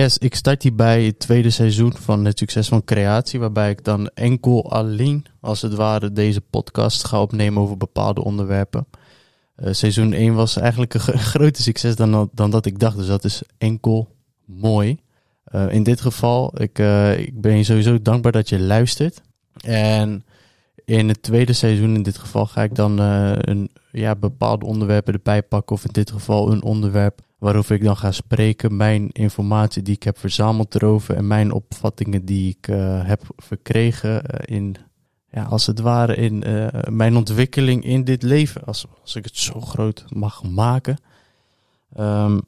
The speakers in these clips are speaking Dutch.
Yes, ik start hier bij het tweede seizoen van het succes van creatie, waarbij ik dan enkel alleen, als het ware, deze podcast ga opnemen over bepaalde onderwerpen. Uh, seizoen 1 was eigenlijk een groter succes dan, dan dat ik dacht, dus dat is enkel mooi. Uh, in dit geval, ik, uh, ik ben je sowieso dankbaar dat je luistert. En in het tweede seizoen, in dit geval, ga ik dan een, ja, bepaalde onderwerpen erbij pakken, of in dit geval een onderwerp waarover ik dan ga spreken, mijn informatie die ik heb verzameld erover en mijn opvattingen die ik uh, heb verkregen uh, in, ja, als het ware, in uh, mijn ontwikkeling in dit leven, als, als ik het zo groot mag maken. Um,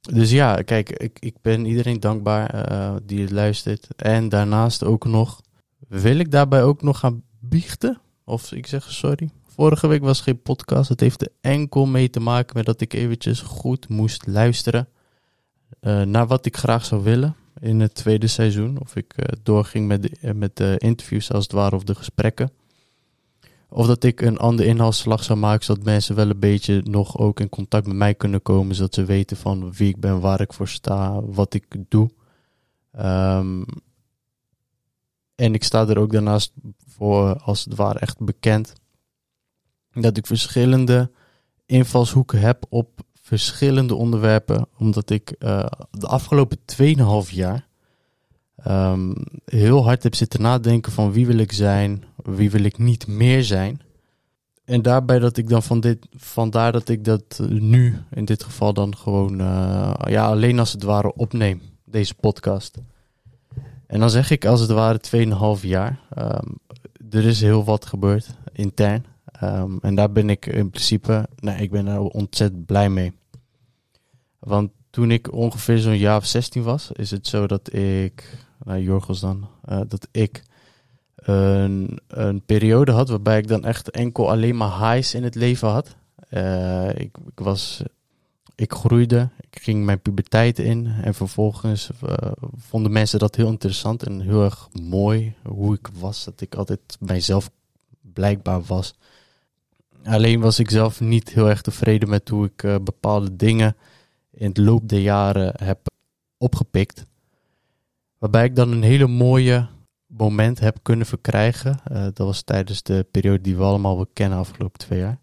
dus ja, kijk, ik, ik ben iedereen dankbaar die het luistert. En daarnaast ook nog, wil ik daarbij ook nog gaan biechten? Of ik zeg sorry, Vorige week was geen podcast. Het heeft er enkel mee te maken met dat ik eventjes goed moest luisteren uh, naar wat ik graag zou willen in het tweede seizoen. Of ik uh, doorging met de, met de interviews als het ware of de gesprekken. Of dat ik een andere inhaalslag zou maken, zodat mensen wel een beetje nog ook in contact met mij kunnen komen. Zodat ze weten van wie ik ben, waar ik voor sta, wat ik doe. Um, en ik sta er ook daarnaast voor, als het ware, echt bekend dat ik verschillende invalshoeken heb op verschillende onderwerpen. Omdat ik uh, de afgelopen 2,5 jaar um, heel hard heb zitten nadenken van wie wil ik zijn, wie wil ik niet meer zijn. En daarbij dat ik dan van dit, vandaar dat ik dat nu in dit geval dan gewoon, uh, ja, alleen als het ware opneem, deze podcast. En dan zeg ik als het ware 2,5 jaar. Um, er is heel wat gebeurd intern. Um, en daar ben ik in principe, nee, ik ben er ontzettend blij mee. Want toen ik ongeveer zo'n jaar of 16 was, is het zo dat ik, nou Jorgos dan, uh, dat ik een, een periode had waarbij ik dan echt enkel alleen maar highs in het leven had. Uh, ik, ik, was, ik groeide, ik ging mijn puberteit in en vervolgens uh, vonden mensen dat heel interessant en heel erg mooi hoe ik was. Dat ik altijd mijzelf blijkbaar was. Alleen was ik zelf niet heel erg tevreden met hoe ik uh, bepaalde dingen in het loop der jaren heb opgepikt. Waarbij ik dan een hele mooie moment heb kunnen verkrijgen. Uh, dat was tijdens de periode die we allemaal wel kennen afgelopen twee jaar.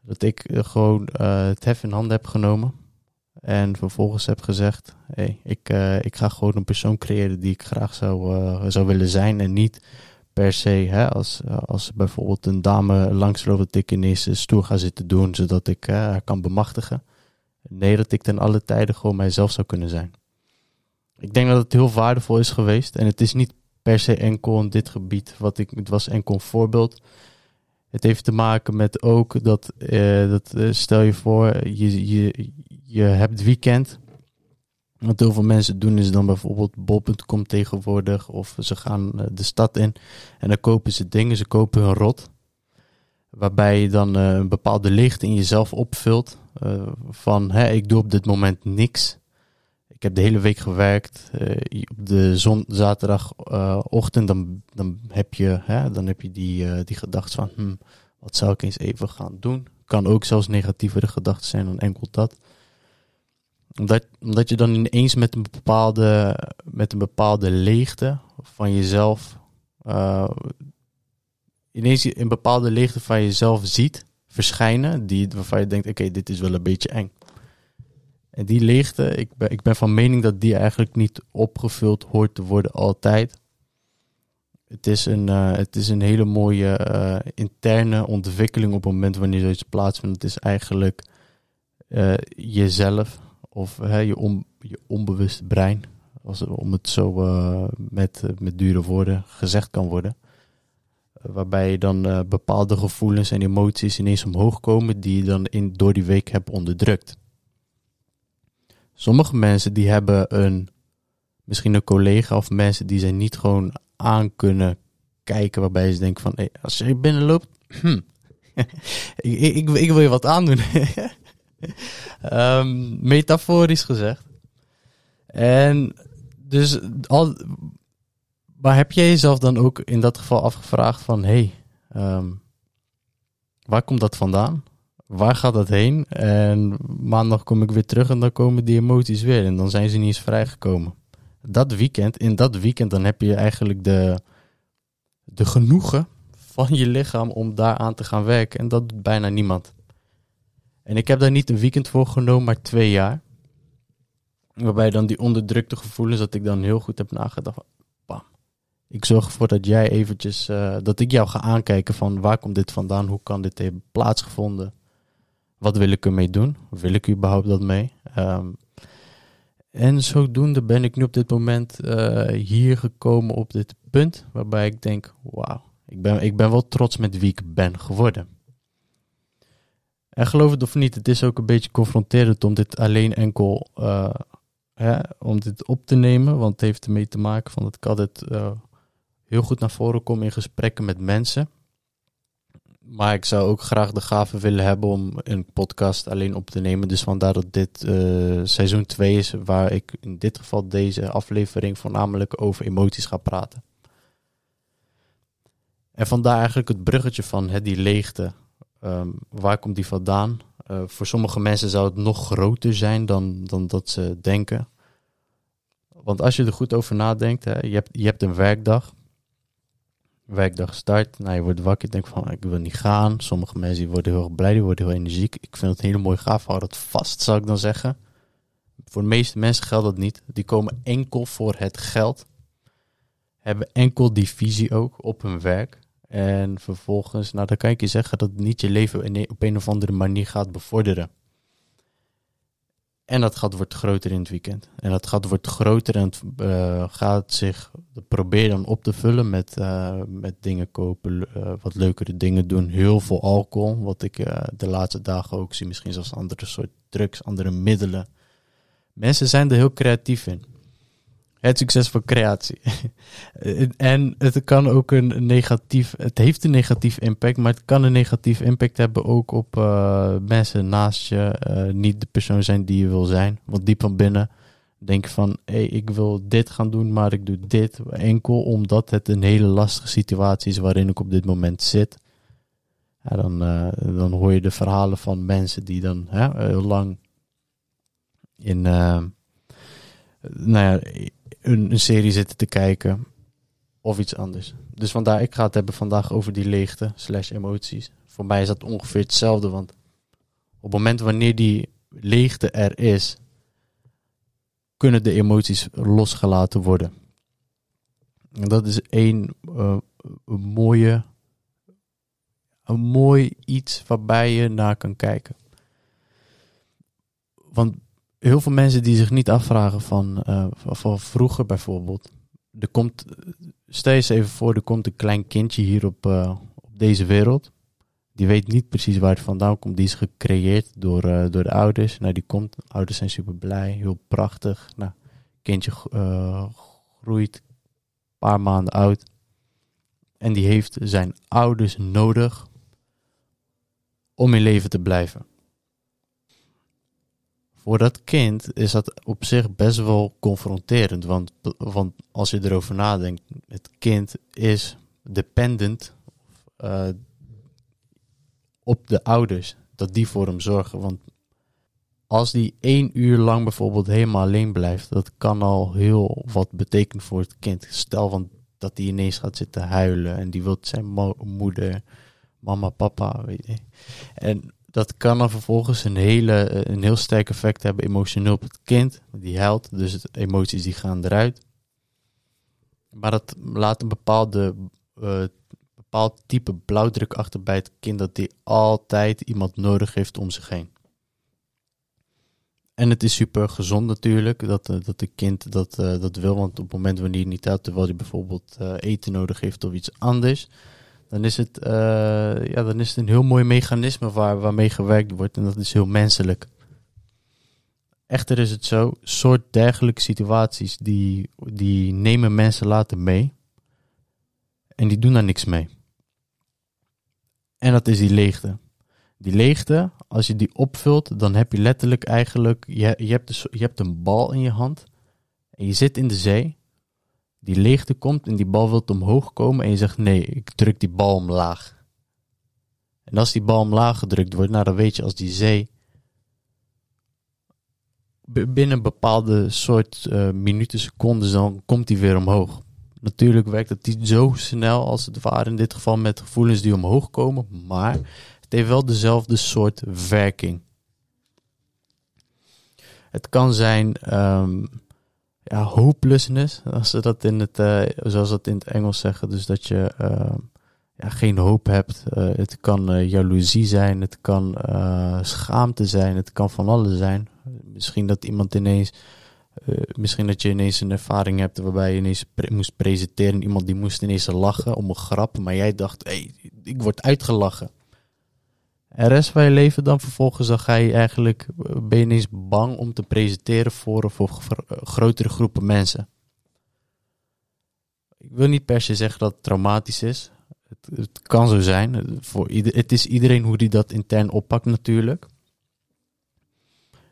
Dat ik uh, gewoon het hef in handen heb genomen. En vervolgens heb gezegd: hey, ik, ik ga gewoon een persoon creëren die ik graag zou, zou willen zijn. En niet per se, als, als bijvoorbeeld een dame langsloopt, dat ik ineens stoer ga zitten doen, zodat ik haar kan bemachtigen. Nee, dat ik ten alle tijden gewoon mijzelf zou kunnen zijn. Ik denk dat het heel waardevol is geweest. En het is niet per se enkel in dit gebied, wat ik, het was enkel een voorbeeld. Het heeft te maken met ook dat, uh, dat uh, stel je voor, je, je, je hebt weekend wat heel veel mensen doen is dan bijvoorbeeld bol.com tegenwoordig of ze gaan eh, de stad in en dan kopen ze dingen, ze kopen een rot. Waarbij je dan uh, een bepaalde licht in jezelf opvult uh, van hè, ik doe op dit moment niks. Ik heb de hele week gewerkt. Op de zon, zaterdagochtend dan, dan heb je, hè, dan heb je die, die gedachte van hm, wat zou ik eens even gaan doen. Kan ook zelfs negatievere gedachten zijn dan enkel dat omdat, omdat je dan ineens met een bepaalde, met een bepaalde leegte van jezelf, uh, ineens een bepaalde leegte van jezelf ziet verschijnen, die, waarvan je denkt, oké, dit is wel een beetje eng. En die leegte, ik ben, ik ben van mening dat die eigenlijk niet opgevuld hoort te worden altijd. Het is een, uh, het is een hele mooie uh, interne ontwikkeling op het moment wanneer zoiets plaatsvindt. Het is eigenlijk jezelf of hè, je, on, je onbewuste brein, als, om het zo uh, met, met dure woorden gezegd kan worden. Uh, waarbij dan bepaalde gevoelens en emoties ineens omhoog komen die je dan in, door die week hebt onderdrukt. Sommige mensen die hebben een, misschien een collega of mensen die zij niet gewoon aan kunnen kijken, waarbij ze denken van, als je binnenloopt, hm, ik, ik, ik, wil je wat aandoen. um, metaforisch gezegd. En dus al, maar heb jij jezelf dan ook in dat geval afgevraagd van, hé, hey, um, waar komt dat vandaan? waar gaat dat heen? En maandag kom ik weer terug en dan komen die emoties weer. En dan zijn ze niet eens vrijgekomen. Dat weekend, in dat weekend, dan heb je eigenlijk de, de genoegen van je lichaam om daaraan te gaan werken. En dat doet bijna niemand. En ik heb daar niet een weekend voor genomen, maar twee jaar. Waarbij dan die onderdrukte gevoelens, dat ik dan heel goed heb nagedacht. Bam. Ik zorg ervoor dat jij eventjes, uh, dat ik jou ga aankijken van waar komt dit vandaan? Hoe kan dit hebben plaatsgevonden? Wat wil ik ermee doen? Wil ik überhaupt dat mee? Um, en zodoende ben ik nu op dit moment uh, hier gekomen op dit punt. Waarbij ik denk, wauw, ik ben, ik ben wel trots met wie ik ben geworden. En geloof het of niet, het is ook een beetje confronterend om dit alleen enkel uh, hè, om dit op te nemen. Want het heeft ermee te maken van dat ik altijd uh, heel goed naar voren kom in gesprekken met mensen. Maar ik zou ook graag de gave willen hebben om een podcast alleen op te nemen. Dus vandaar dat dit uh, seizoen 2 is, waar ik in dit geval deze aflevering voornamelijk over emoties ga praten. En vandaar eigenlijk het bruggetje van die leegte. Um, waar komt die vandaan? Uh, voor sommige mensen zou het nog groter zijn dan, dan dat ze denken. Want als je er goed over nadenkt, hè, je, hebt, je hebt een werkdag werkdag start. Nou, je wordt wakker. Je denkt van, ik wil niet gaan. Sommige mensen worden heel blij, die worden heel energiek. Ik vind het heel mooi gaaf. Hou dat vast, zou ik dan zeggen. Voor de meeste mensen geldt dat niet. Die komen enkel voor het geld. Hebben enkel die visie ook op hun werk. En vervolgens, nou dan kan ik je zeggen dat het niet je leven op een of andere manier gaat bevorderen. En dat gat wordt groter in het weekend. En dat gat wordt groter en uh, gaat zich, probeer dan op te vullen met, uh, met dingen kopen, uh, wat leukere dingen doen. Heel veel alcohol, wat ik de laatste dagen ook zie. Misschien zelfs andere soort drugs, andere middelen. Mensen zijn er heel creatief in. Het succes van creatie. en het kan ook een negatief, het heeft een negatief impact, maar het kan een negatief impact hebben ook op uh, mensen naast je. Uh, niet de persoon zijn die je wil zijn. Want diep van binnen denk van, hey, ik wil dit gaan doen, maar ik doe dit enkel omdat het een hele lastige situatie is waarin ik op dit moment zit. Ja, dan, uh, dan hoor je de verhalen van mensen die dan heel lang in, nou ja, een, serie zitten te kijken of iets anders. Dus vandaar, ik ga het hebben vandaag over die leegte slash emoties. Voor mij is dat ongeveer hetzelfde, want op het moment wanneer die leegte er is, kunnen de emoties losgelaten worden. En dat is één uh, een mooie, een mooi iets waarbij je naar kan kijken. Want heel veel mensen die zich niet afvragen van, uh, van vroeger bijvoorbeeld. Er komt, stel je even voor, er komt een klein kindje hier op, uh, op deze wereld. Die weet niet precies waar het vandaan komt. Die is gecreëerd door, uh, door de ouders. Nou, die komt, ouders zijn super blij, heel prachtig. Nou, kindje groeit een paar maanden oud. En die heeft zijn ouders nodig om in leven te blijven voor dat kind is dat op zich best wel confronterend. Want, als je erover nadenkt, het kind is dependent uh, op de ouders. Dat die voor hem zorgen. Want als die één uur lang bijvoorbeeld helemaal alleen blijft, dat kan al heel wat betekenen voor het kind. Stel van dat hij ineens gaat zitten huilen en die wil zijn moeder, mama, papa, weet je. En dat kan dan vervolgens een, hele, eh, een heel sterk effect hebben emotioneel op het kind. Die huilt, dus de emoties die gaan eruit. Maar dat laat een bepaalde, uh, bepaald type blauwdruk achter bij het kind dat die altijd iemand nodig heeft om zich heen. En het is super gezond natuurlijk dat, uh, dat kind dat, dat wil. Want op het moment wanneer hij niet houdt, terwijl hij bijvoorbeeld eten nodig heeft of iets anders, dan is het, uh, ja, dan is het een heel mooi mechanisme waar, waarmee gewerkt wordt en dat is heel menselijk. Echter is het zo, soort dergelijke situaties die, die nemen mensen later mee en die doen daar niks mee. En dat is die leegte. Die leegte, als je die opvult, dan heb je letterlijk eigenlijk, je, je, hebt, je hebt een bal in je hand en je zit in de zee die leegte komt en die bal wilt omhoog komen en je zegt nee, ik druk die bal omlaag. En als die bal omlaag gedrukt wordt, nou dan weet je als die zee binnen een bepaalde soort uh, minuten, seconden, dan komt hij weer omhoog. Natuurlijk werkt het niet zo snel als het ware in dit geval met gevoelens die omhoog komen, maar het heeft wel dezelfde soort werking. Het kan zijn um, ja, hopelessness, als ze dat in het, uh, zoals dat in het Engels zeggen, dus dat je uh, ja, geen hoop hebt. Uh, het kan jaloezie zijn, het kan schaamte zijn, het kan van alles zijn. Misschien dat iemand ineens misschien dat je ineens een ervaring hebt waarbij je ineens moest presenteren. Iemand die moest ineens lachen om een grap. Maar jij dacht, hey, ik word uitgelachen. En rest van je leven dan vervolgens, dan ga je eigenlijk, eh, ben je ineens bang om te presenteren voor, of voor grotere groepen mensen. Ik wil niet per se zeggen dat het traumatisch is. Het, het kan zo zijn. Voor ieder, het is iedereen hoe die dat intern oppakt natuurlijk.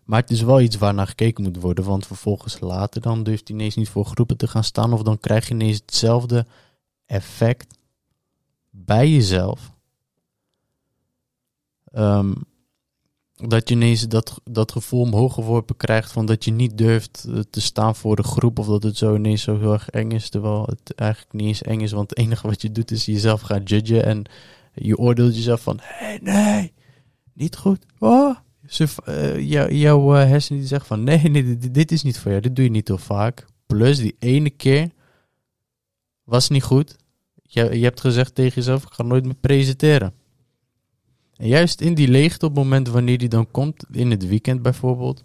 Maar het is wel iets waar naar gekeken moet worden. Want vervolgens later dan durft hij ineens niet voor groepen te gaan staan. Of dan krijg je ineens hetzelfde effect bij jezelf. Um, dat je ineens dat, dat gevoel omhoog geworpen krijgt van dat je niet durft eh, te staan voor de groep. Of dat het zo ineens zo heel erg eng is. Terwijl het eigenlijk niet eens eng is. Want het enige wat je doet is jezelf gaan judgen. En je oordeelt jezelf van, hey, nee, niet goed. Oh, uh, jouw uh, hersenen die zeggen van nee, nee dit, dit, is niet voor jou, dit doe je niet heel vaak. Plus die ene keer was niet goed. Je, je hebt gezegd tegen jezelf, ik ga nooit meer presenteren. En juist in die leegte op het moment wanneer die dan komt, in het weekend bijvoorbeeld,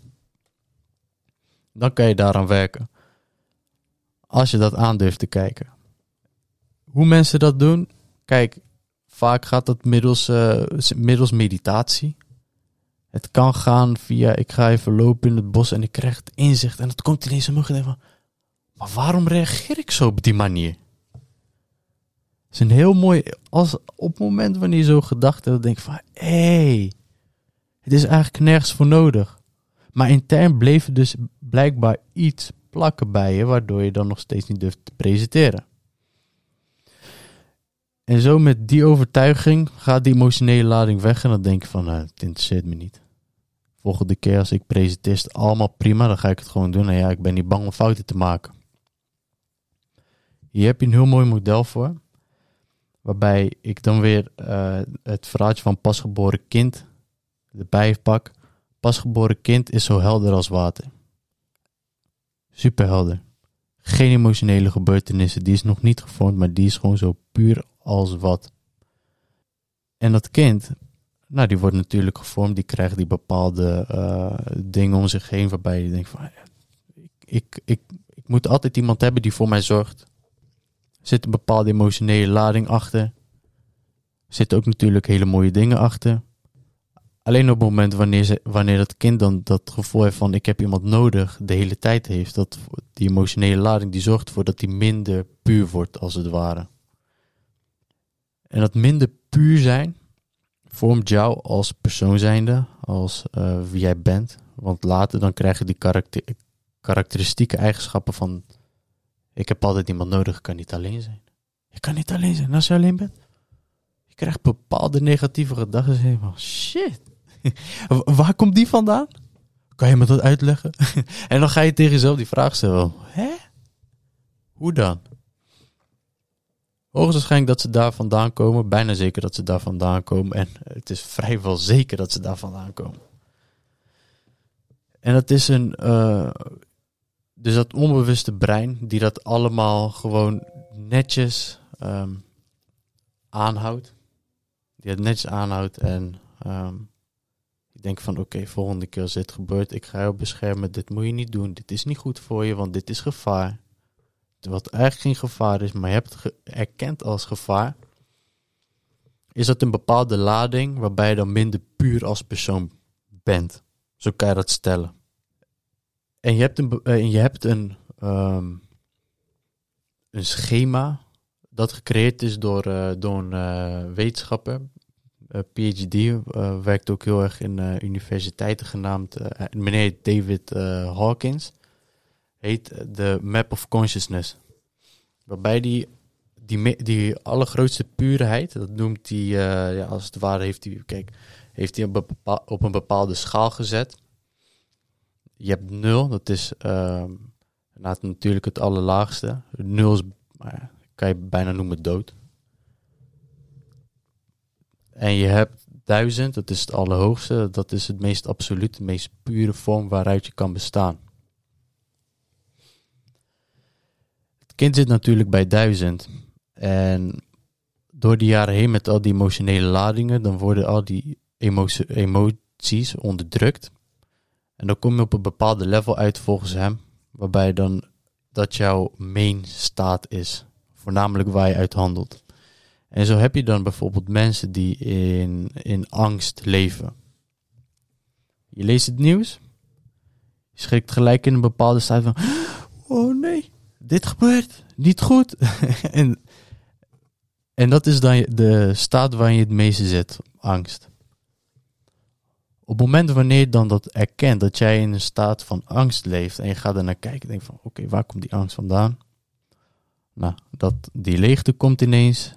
dan kan je daaraan werken. Als je dat aandurft te kijken. Hoe mensen dat doen, kijk, vaak gaat dat middels, uh, middels meditatie. Het kan gaan via, ik ga even lopen in het bos en ik krijg het inzicht. En het komt ineens omhoog en van, maar waarom reageer ik zo op die manier? Het is een heel mooi, als op het moment wanneer je zo gedacht hebt, denk je van, hé, hey, het is eigenlijk nergens voor nodig. Maar intern bleef er dus blijkbaar iets plakken bij je, waardoor je dan nog steeds niet durft te presenteren. En zo met die overtuiging gaat die emotionele lading weg en dan denk je van, nou, het interesseert me niet. Volgende keer als ik presenteer is het allemaal prima, dan ga ik het gewoon doen. En ja, ik ben niet bang om fouten te maken. Hier heb je een heel mooi model voor. Waarbij ik dan weer uh, het verhaaltje van pasgeboren kind erbij pak. Pasgeboren kind is zo helder als water. Super helder. Geen emotionele gebeurtenissen. Die is nog niet gevormd, maar die is gewoon zo puur als wat. En dat kind, nou, die wordt natuurlijk gevormd. Die krijgt die bepaalde uh, dingen om zich heen waarbij je denkt van, ik, ik, ik, ik moet altijd iemand hebben die voor mij zorgt. Zit een bepaalde emotionele lading achter. Er zitten ook natuurlijk hele mooie dingen achter. Alleen op het moment wanneer, ze, wanneer dat kind dan dat gevoel heeft van ik heb iemand nodig de hele tijd heeft, dat die emotionele lading die zorgt ervoor dat die minder puur wordt als het ware. En dat minder puur zijn vormt jou als persoon zijnde, als uh, wie jij bent. Want later dan krijg je die karakter, karakteristieke eigenschappen van ik heb altijd iemand nodig, ik kan niet alleen zijn. Je kan niet alleen zijn als je alleen bent. Je krijgt bepaalde negatieve gedachten. Helemaal shit. Waar komt die vandaan? Kan je me dat uitleggen? en dan ga je tegen jezelf die vraag stellen. Hè? Hoe dan? Hoogstwaarschijnlijk dat ze daar vandaan komen. Bijna zeker dat ze daar vandaan komen. En het is vrijwel zeker dat ze daar vandaan komen. En dat is een. Uh, dus dat onbewuste brein, die dat allemaal gewoon netjes um, aanhoudt. Die het netjes aanhoudt en um, ik denk van oké, volgende keer als dit gebeurt, ik ga je beschermen. Dit moet je niet doen. Dit is niet goed voor je, want dit is gevaar. Wat eigenlijk geen gevaar is, maar je hebt het erkend als gevaar. Is dat een bepaalde lading waarbij je dan minder puur als persoon bent. Zo kan je dat stellen. En je hebt een, eh, en je hebt een, um, een schema dat gecreëerd is door, uh, door een uh, wetenschapper. PhD werkt ook heel erg in universiteiten genaamd meneer David Hawkins. Heet de Map of Consciousness. Waarbij die die, die allergrootste puurheid, dat noemt hij, eh, ja, als het ware heeft hij, kijk, heeft hij op een bepaalde schaal gezet. Je hebt nul, dat is nou, natuurlijk het allerlaagste. Nul is, nou kan je bijna noemen dood. En je hebt duizend, dat is het allerhoogste. Dat is het meest absolute, de meest pure vorm waaruit je kan bestaan. Het kind zit natuurlijk bij duizend. En door de jaren heen met al die emotionele ladingen, dan worden al die emo- emoties onderdrukt. En dan kom je op een bepaalde level uit volgens hem, waarbij dan dat jouw main staat is. Voornamelijk waar je uit handelt. En zo heb je dan bijvoorbeeld mensen die in, in angst leven. Je leest het nieuws. Je schrikt gelijk in een bepaalde staat van... Oh nee, dit gebeurt. Niet goed. en, en dat is dan de staat waarin je het meeste zit. Angst. Op het moment wanneer je dan dat erkent, dat jij in een staat van angst leeft en je gaat er naar kijken en denkt van oké, waar komt die angst vandaan? Nou, dat, die leegte komt ineens.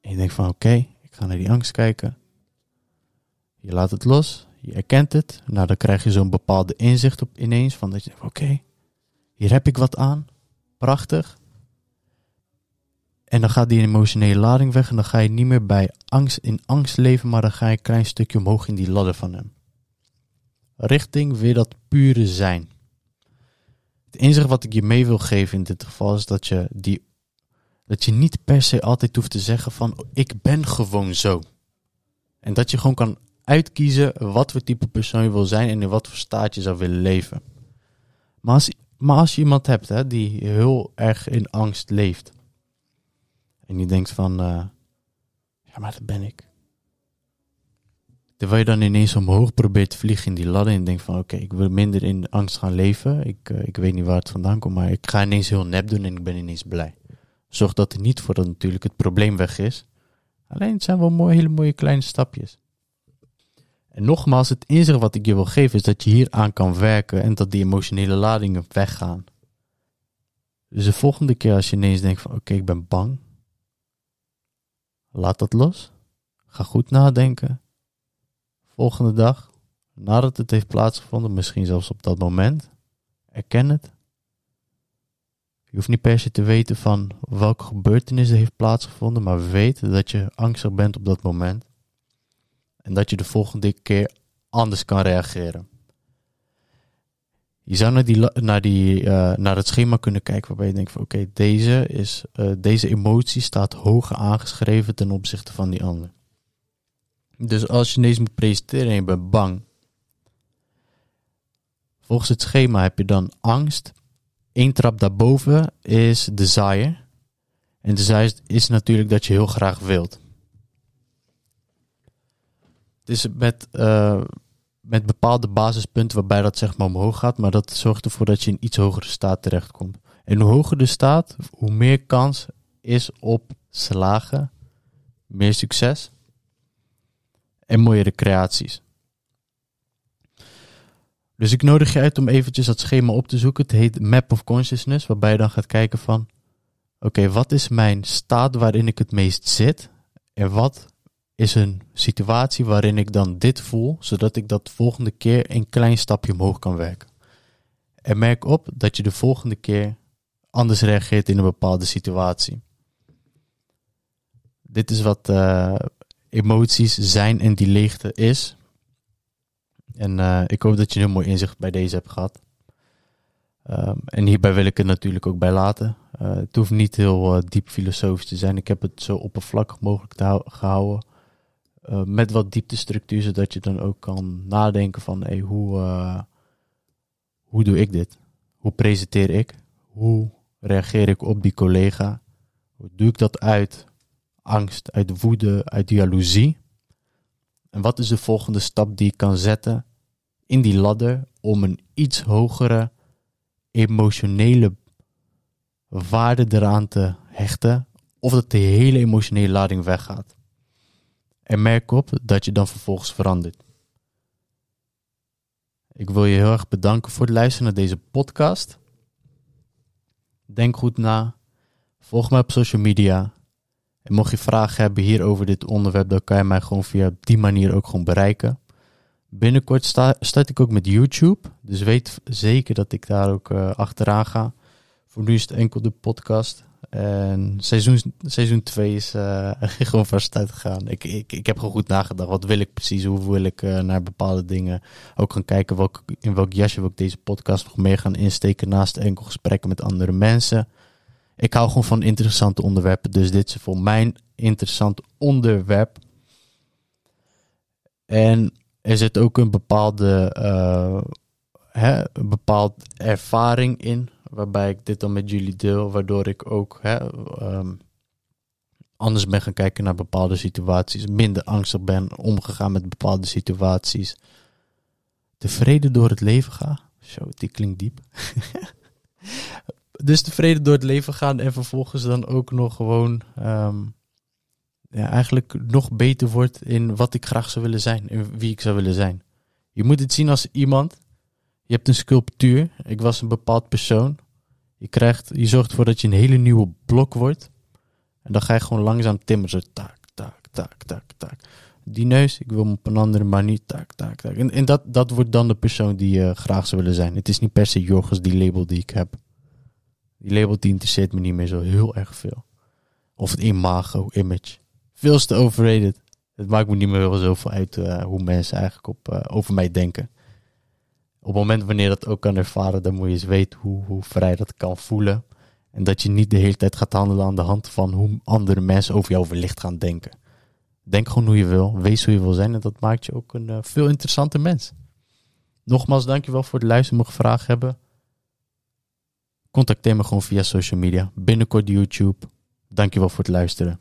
En je denkt van oké, ik ga naar die angst kijken. Je laat het los, je erkent het. Nou, dan krijg je zo'n bepaalde inzicht op ineens van dat je denkt oké, hier heb ik wat aan. Prachtig. En dan gaat die emotionele lading weg en dan ga je niet meer bij angst in angst leven, maar dan ga je een klein stukje omhoog in die ladder van hem. Richting weer dat pure zijn. Het inzicht wat ik je mee wil geven in dit geval is dat je, die, dat je niet per se altijd hoeft te zeggen van ik ben gewoon zo. En dat je gewoon kan uitkiezen wat voor type persoon je wil zijn en in wat voor staat je zou willen leven. Maar als, maar als je iemand hebt hè, die heel erg in angst leeft. En die denkt van, eh, ja maar dat ben ik. Terwijl je dan ineens omhoog probeert te vliegen in die ladder en denkt van oké, ik wil minder in angst gaan leven. Ik, eh, ik weet niet waar het vandaan komt, maar ik ga ineens heel nep doen en ik ben ineens blij. Zorg dat er niet voor dat natuurlijk het probleem weg is. Alleen het zijn wel mooie, hele mooie kleine stapjes. En nogmaals, het inzicht wat ik je wil geven is dat je hier aan kan werken en dat die emotionele ladingen weggaan. Dus de volgende keer als je ineens denkt van oké, ik ben bang. Laat dat los. Ga goed nadenken. Volgende dag, nadat het heeft plaatsgevonden, misschien zelfs op dat moment, erken het. Je hoeft niet per se te weten van welke gebeurtenis er heeft plaatsgevonden, maar weet dat je angstig bent op dat moment. En dat je de volgende keer anders kan reageren. Je zou naar, die, naar, die, eh, naar het schema kunnen kijken waarbij je denkt van oké, deze, is, eh, deze emotie staat hoger aangeschreven ten opzichte van die ander. Dus als je ineens moet presenteren en je bent bang. Volgens het schema heb je dan angst. Eén trap daarboven is desire. En desire is natuurlijk dat je heel graag wilt. Is met, eh, met bepaalde basispunten waarbij dat zeg maar omhoog gaat. Maar dat zorgt ervoor dat je in iets hogere staat terechtkomt. En hoe hoger de staat, hoe meer kans is op slagen. Meer succes en mooiere creaties. Dus ik nodig je uit om eventjes dat schema op te zoeken. Het heet Map of Consciousness, waarbij je dan gaat kijken van... Oké, wat is mijn staat waarin ik het meest zit? En wat is een situatie waarin ik dan dit voel, zodat ik dat de volgende keer een klein stapje omhoog kan werken? En merk op dat je de volgende keer anders reageert in een bepaalde situatie. Dit is wat... eh, emoties zijn en die leegte is. En eh, ik hoop dat je een heel mooi inzicht bij deze hebt gehad. Ehm, en hierbij wil ik het natuurlijk ook bij laten. Eh, het hoeft niet heel diep filosofisch te zijn. Ik heb het zo oppervlakkig mogelijk hou- gehouden. Eh, met wat dieptestructuur, zodat je dan ook kan nadenken van hey, hoe, eh, hoe doe ik dit? Hoe presenteer ik? Hoe reageer ik op die collega? Hoe doe ik dat uit angst, uit woede, uit jaloezie? En wat is de volgende stap die ik kan zetten in die ladder om een iets hogere emotionele waarde eraan te hechten? Of dat de hele emotionele lading weggaat. En merk op dat je dan vervolgens verandert. Ik wil je heel erg bedanken voor het luisteren naar deze podcast. Denk goed na. Volg mij op social media. En mocht je vragen hebben hier over dit onderwerp, dan kan je mij gewoon via die manier ook gewoon bereiken. Binnenkort sta, start ik ook met YouTube. Dus weet zeker dat ik daar ook uh, achteraan ga. Voor nu is het enkel de podcast. En seizoen, seizoen 2 is uh, gewoon van start gegaan. Ik, ik, ik heb gewoon goed nagedacht. Wat wil ik precies? Hoe wil ik uh, naar bepaalde dingen ook gaan kijken? In welk jasje wil ik deze podcast nog meer gaan insteken naast enkel gesprekken met andere mensen? Ik hou gewoon van interessante onderwerpen. Dus dit is voor mijn interessant onderwerp. En er zit ook een bepaalde uh, hè, bepaald ervaring in waarbij ik dit dan met jullie deel, waardoor ik ook hè, um, anders ben gaan kijken naar bepaalde situaties, minder angstig ben omgegaan met bepaalde situaties, tevreden door het leven ga. Zo, die klinkt diep. dus tevreden door het leven gaan en vervolgens dan ook nog gewoon um, ja, eigenlijk nog beter wordt in wat ik graag zou willen zijn en wie ik zou willen zijn. Je moet het zien als iemand. Je hebt een sculptuur. Ik was een bepaald persoon. Je, krijgt, je zorgt ervoor dat je een hele nieuwe blok wordt. En dan ga je gewoon langzaam timmeren. Zo tak, tak, tak, tak, tak. Die neus, ik wil hem op een andere manier. Tak, tak, tak. En, en dat, dat wordt dan de persoon die je graag zou willen zijn. Het is niet per se Jorgos, die label die ik heb. Die label die interesseert me niet meer zo heel erg veel. Of het imago, image. Veel te overrated. Het maakt me niet meer zoveel uit uh, hoe mensen eigenlijk op, uh, over mij denken op het moment wanneer dat ook kan ervaren, dan moet je eens weten hoe, hoe vrij dat kan voelen. En dat je niet de hele tijd gaat handelen aan de hand van hoe andere mensen over jou wellicht gaan denken. Denk gewoon hoe je wil, wees hoe je wil zijn en dat maakt je ook een uh, veel interessanter mens. Nogmaals, dankjewel voor het luisteren. Mocht je vragen hebben, contacteer me gewoon via social media. Binnenkort YouTube. Dankjewel voor het luisteren.